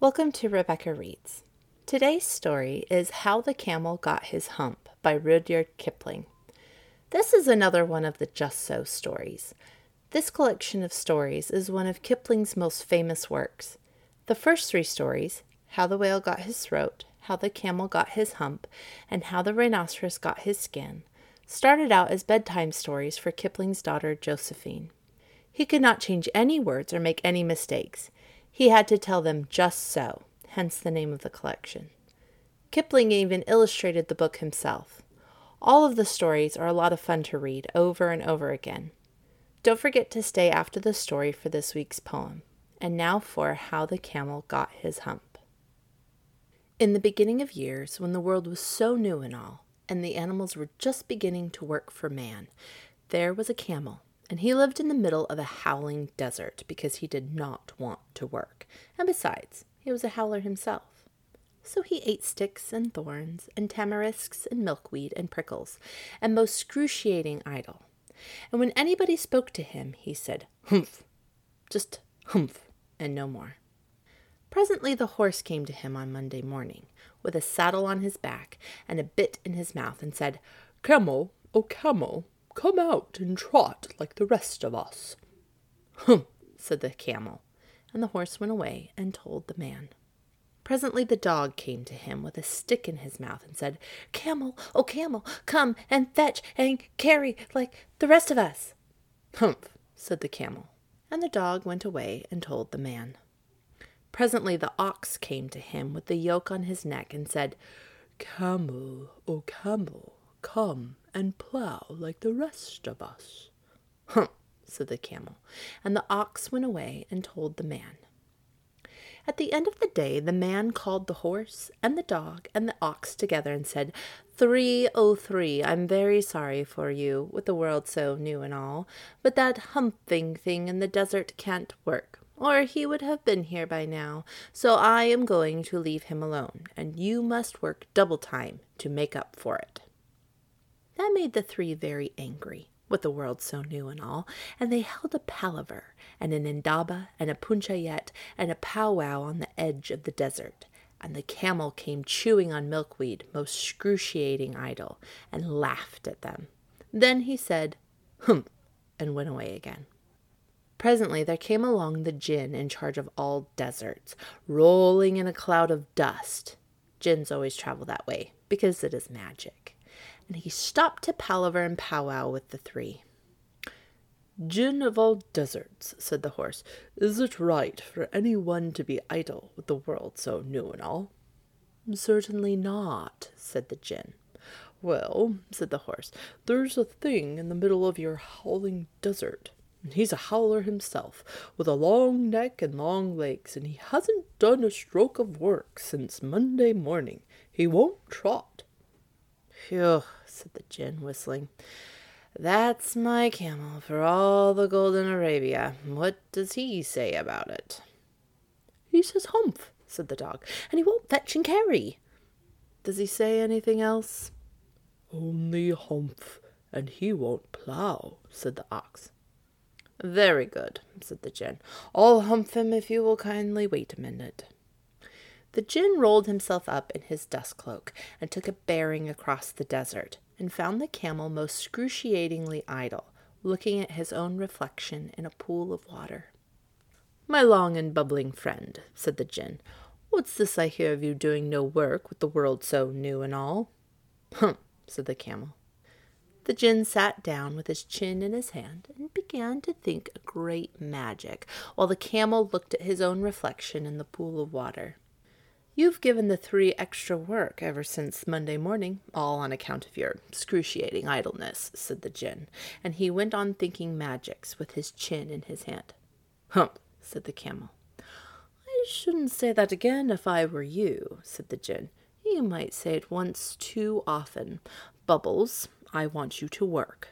Welcome to Rebecca Reads. Today's story is How the Camel Got His Hump by Rudyard Kipling. This is another one of the Just So stories. This collection of stories is one of Kipling's most famous works. The first three stories, How the Whale Got His Throat, How the Camel Got His Hump, and How the Rhinoceros Got His Skin, started out as bedtime stories for Kipling's daughter Josephine. He could not change any words or make any mistakes. He had to tell them just so, hence the name of the collection. Kipling even illustrated the book himself. All of the stories are a lot of fun to read over and over again. Don't forget to stay after the story for this week's poem. And now for How the Camel Got His Hump. In the beginning of years, when the world was so new and all, and the animals were just beginning to work for man, there was a camel and he lived in the middle of a howling desert because he did not want to work. And besides, he was a howler himself. So he ate sticks and thorns and tamarisks and milkweed and prickles, and most excruciating idle. And when anybody spoke to him, he said, humph, just humph, and no more. Presently the horse came to him on Monday morning, with a saddle on his back and a bit in his mouth, and said, Camel, oh camel, Come out and trot like the rest of us. Humph, said the camel, and the horse went away and told the man. Presently the dog came to him with a stick in his mouth and said, Camel, oh camel, come and fetch and carry like the rest of us. Humph, said the camel, and the dog went away and told the man. Presently the ox came to him with the yoke on his neck and said, Camel, oh camel, come and plough like the rest of us. Humph, said the camel, and the ox went away and told the man. At the end of the day, the man called the horse and the dog and the ox together and said, Three oh three, I'm very sorry for you, with the world so new and all, but that humping thing in the desert can't work, or he would have been here by now. So I am going to leave him alone, and you must work double time to make up for it. That made the three very angry, with the world so new and all, and they held a palaver, and an indaba, and a punchayet, and a powwow on the edge of the desert. And the camel came chewing on milkweed, most excruciating idle, and laughed at them. Then he said, Humph, and went away again. Presently there came along the jinn in charge of all deserts, rolling in a cloud of dust. Jinns always travel that way, because it is magic and he stopped to palaver and powwow with the three. Jinn of all deserts, said the horse, is it right for any one to be idle with the world so new and all? Certainly not, said the Jinn. Well, said the horse, there's a thing in the middle of your howling desert. He's a howler himself, with a long neck and long legs, and he hasn't done a stroke of work since Monday morning. He won't trot. Phew, said the Jinn, whistling. That's my camel for all the gold in Arabia. What does he say about it? He says humph, said the dog, and he won't fetch and carry. Does he say anything else? Only humph, and he won't plough, said the ox. Very good, said the Jinn. I'll humph him if you will kindly wait a minute. The Jinn rolled himself up in his dust cloak and took a bearing across the desert, and found the camel most excruciatingly idle, looking at his own reflection in a pool of water. My long and bubbling friend, said the Jinn, what's this I hear of you doing no work with the world so new and all? Humph, said the camel. The Jinn sat down with his chin in his hand and began to think a great magic, while the camel looked at his own reflection in the pool of water. You've given the three extra work ever since Monday morning, all on account of your excruciating idleness, said the Jinn, and he went on thinking magics with his chin in his hand. Humph, said the camel. I shouldn't say that again if I were you, said the Jinn. You might say it once too often. Bubbles, I want you to work.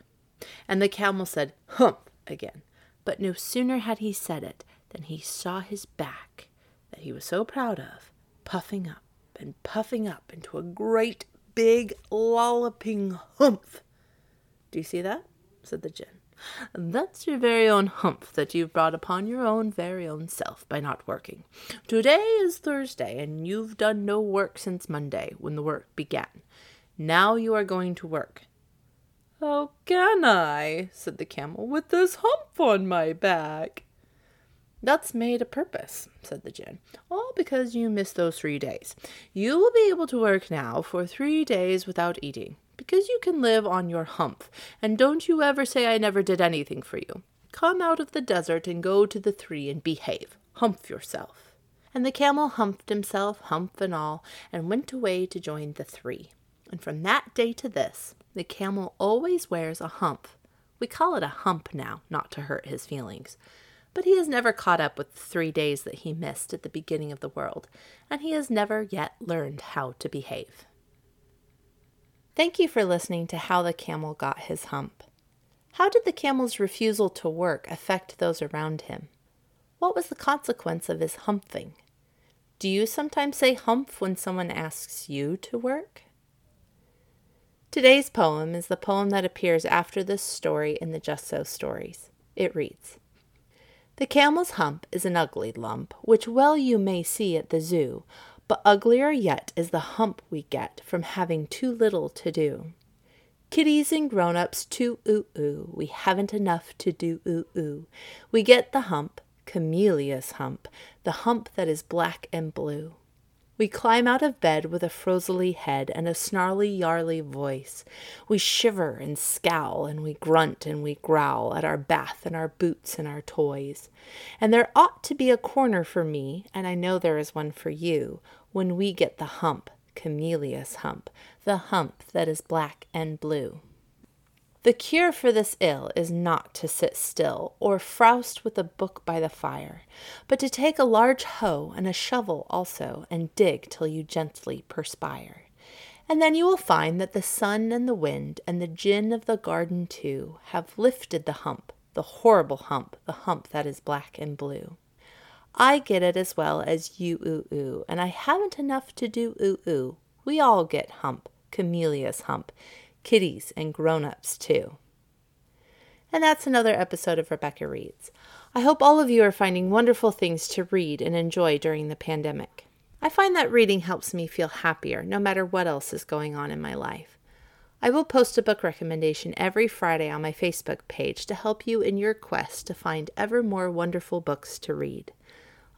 And the camel said, Humph, again. But no sooner had he said it than he saw his back, that he was so proud of, puffing up and puffing up into a great big lolloping humph. Do you see that? said the Jinn. That's your very own hump that you've brought upon your own very own self by not working. Today is Thursday, and you've done no work since Monday, when the work began. Now you are going to work. How can I, said the camel, with this hump on my back? That's made a purpose, said the Jinn, all because you missed those three days. You will be able to work now for three days without eating because you can live on your hump, and don't you ever say I never did anything for you. Come out of the desert and go to the three and behave. Hump yourself. And the camel humped himself, hump and all, and went away to join the three. And from that day to this, the camel always wears a hump. We call it a hump now, not to hurt his feelings. But he has never caught up with the three days that he missed at the beginning of the world, and he has never yet learned how to behave. Thank you for listening to How the Camel Got His Hump. How did the camel's refusal to work affect those around him? What was the consequence of his humping? Do you sometimes say humph when someone asks you to work? Today's poem is the poem that appears after this story in the Just So stories. It reads The camel's hump is an ugly lump, which well you may see at the zoo, but uglier yet is the hump we get from having too little to do. Kiddies and grown ups too oo oo, we haven't enough to do oo oo. We get the hump, Cameelious hump, the hump that is black and blue. We climb out of bed with a frozily head and a snarly yarly voice. We shiver and scowl and we grunt and we growl at our bath and our boots and our toys. And there ought to be a corner for me, and I know there is one for you, when we get the hump, Cameelious hump, the hump that is black and blue. The cure for this ill is not to sit still, or frowst with a book by the fire, but to take a large hoe and a shovel also, and dig till you gently perspire. And then you will find that the sun and the wind and the Jinn of the garden too have lifted the hump, the horrible hump, the hump that is black and blue. I get it as well as you oo oo, and I haven't enough to do oo oo. We all get hump, Cameelious hump kiddies, and grown ups too. And that's another episode of Rebecca Reads. I hope all of you are finding wonderful things to read and enjoy during the pandemic. I find that reading helps me feel happier no matter what else is going on in my life. I will post a book recommendation every Friday on my Facebook page to help you in your quest to find ever more wonderful books to read.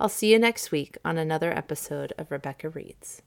I'll see you next week on another episode of Rebecca Reads.